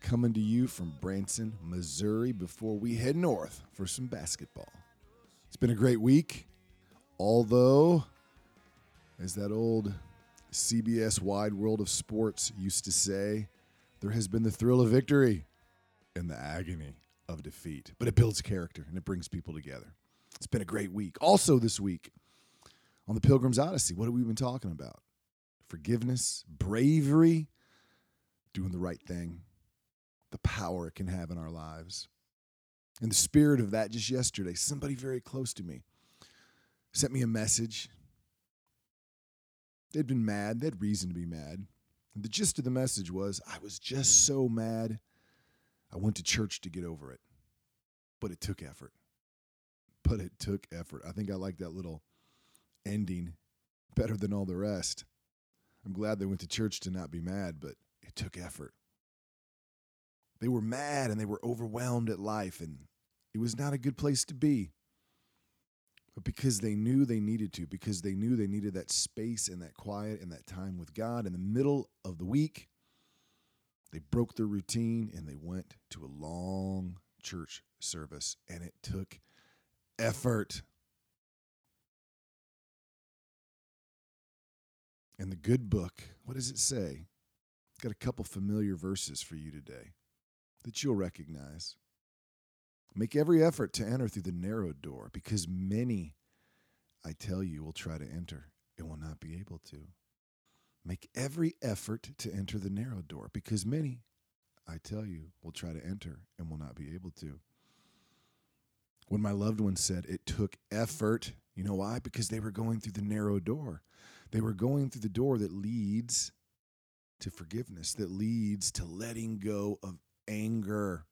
coming to you from Branson, Missouri, before we head north for some basketball. It's been a great week, although, as that old CBS Wide World of Sports used to say, there has been the thrill of victory and the agony of defeat. But it builds character and it brings people together. It's been a great week. Also, this week on the Pilgrim's Odyssey, what have we been talking about? Forgiveness, bravery, doing the right thing the power it can have in our lives. In the spirit of that, just yesterday, somebody very close to me sent me a message. They'd been mad, they had reason to be mad. And the gist of the message was I was just so mad, I went to church to get over it. But it took effort. But it took effort. I think I like that little ending better than all the rest. I'm glad they went to church to not be mad, but it took effort. They were mad and they were overwhelmed at life, and it was not a good place to be. But because they knew they needed to, because they knew they needed that space and that quiet and that time with God in the middle of the week, they broke their routine and they went to a long church service, and it took effort. And the good book, what does it say? Got a couple familiar verses for you today that you'll recognize. Make every effort to enter through the narrow door, because many, I tell you, will try to enter and will not be able to. Make every effort to enter the narrow door, because many, I tell you, will try to enter and will not be able to. When my loved one said it took effort, you know why? Because they were going through the narrow door. They were going through the door that leads to forgiveness, that leads to letting go of anger.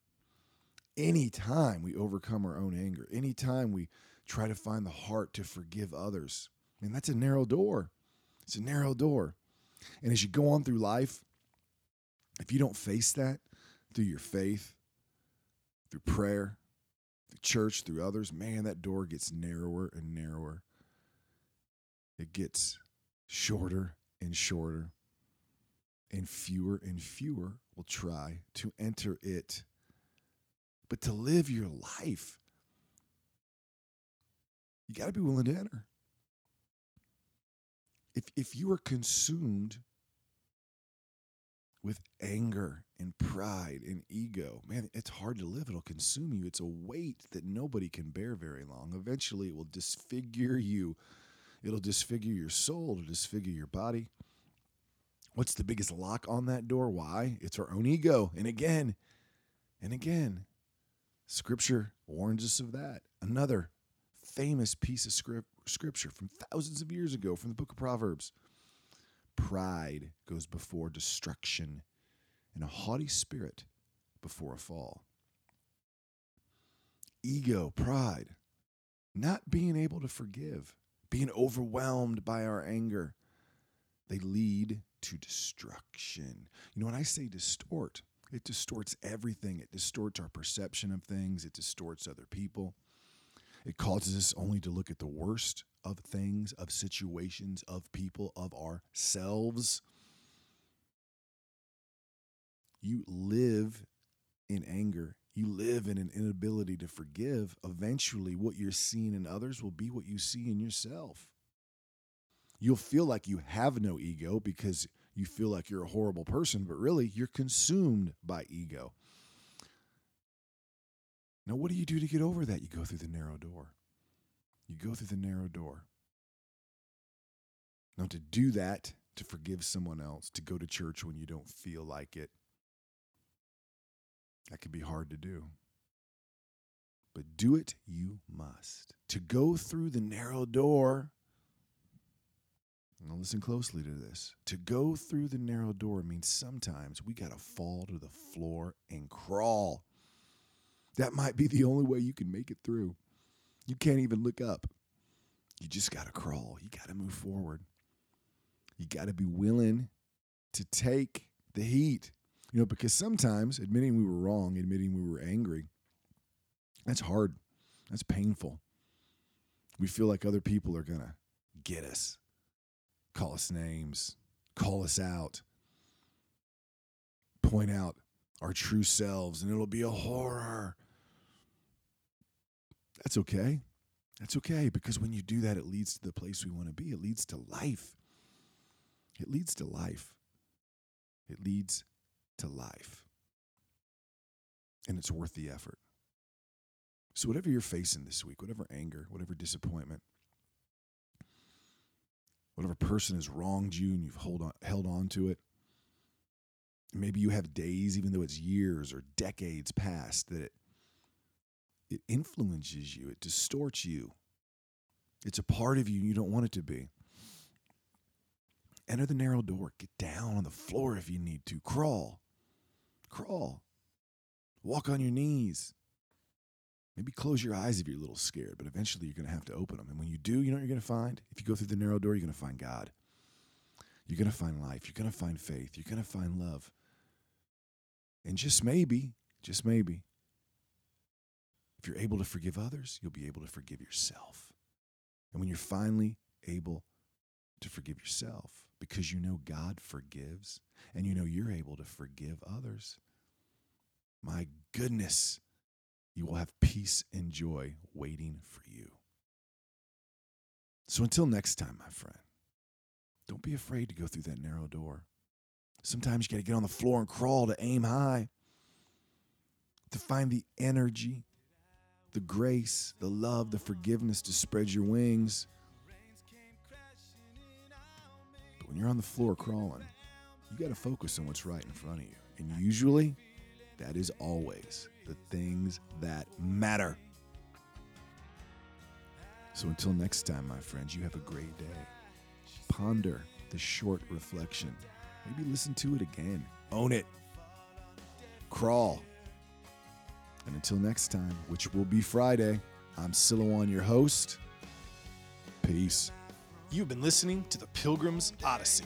Anytime we overcome our own anger, anytime we try to find the heart to forgive others, mean, that's a narrow door. It's a narrow door. And as you go on through life, if you don't face that through your faith, through prayer, through church, through others, man, that door gets narrower and narrower. It gets shorter and shorter and fewer and fewer will try to enter it. But to live your life, you got to be willing to enter. If, if you are consumed with anger and pride and ego, man, it's hard to live. It'll consume you. It's a weight that nobody can bear very long. Eventually, it will disfigure you. It'll disfigure your soul, it'll disfigure your body. What's the biggest lock on that door? Why? It's our own ego. And again, and again, scripture warns us of that. Another famous piece of script, scripture from thousands of years ago from the book of Proverbs. Pride goes before destruction, and a haughty spirit before a fall. Ego, pride, not being able to forgive, being overwhelmed by our anger, they lead to destruction. You know, when I say distort, it distorts everything. It distorts our perception of things, it distorts other people. It causes us only to look at the worst of things, of situations, of people, of ourselves. You live in anger. You live in an inability to forgive. Eventually, what you're seeing in others will be what you see in yourself. You'll feel like you have no ego because you feel like you're a horrible person, but really you're consumed by ego. Now, what do you do to get over that? You go through the narrow door. You go through the narrow door. Now, to do that, to forgive someone else, to go to church when you don't feel like it, that can be hard to do. But do it you must. To go through the narrow door listen closely to this. To go through the narrow door means sometimes we got to fall to the floor and crawl. That might be the only way you can make it through. You can't even look up. You just got to crawl. You got to move forward. You got to be willing to take the heat. You know, because sometimes admitting we were wrong, admitting we were angry, that's hard. That's painful. We feel like other people are going to get us, call us names, call us out, point out our true selves, and it'll be a horror. That's okay. That's okay because when you do that, it leads to the place we want to be. It leads to life. It leads to life. It leads to life. And it's worth the effort. So, whatever you're facing this week, whatever anger, whatever disappointment, whatever person has wronged you and you've hold on, held on to it, maybe you have days, even though it's years or decades past, that it, it influences you, it distorts you. It's a part of you, you don't want it to be. Enter the narrow door. Get down on the floor if you need to. Crawl. Crawl. Walk on your knees. Maybe close your eyes if you're a little scared, but eventually you're going to have to open them. And when you do, you know what you're going to find? If you go through the narrow door, you're going to find God. You're going to find life. You're going to find faith. You're going to find love. And just maybe, just maybe, if you're able to forgive others, you'll be able to forgive yourself. And when you're finally able to forgive yourself, because you know God forgives and you know you're able to forgive others, my goodness, you will have peace and joy waiting for you. So until next time, my friend, don't be afraid to go through that narrow door. Sometimes you got to get on the floor and crawl to aim high, to find the energy, the grace, the love, the forgiveness to spread your wings. But when you're on the floor crawling, you got to focus on what's right in front of you. And usually, that is always the things that matter. So until next time, my friends, you have a great day. Ponder the short reflection. Maybe listen to it again. Own it. Crawl. And until next time, which will be Friday, I'm Silouan, your host. Peace. You've been listening to the Pilgrim's Odyssey.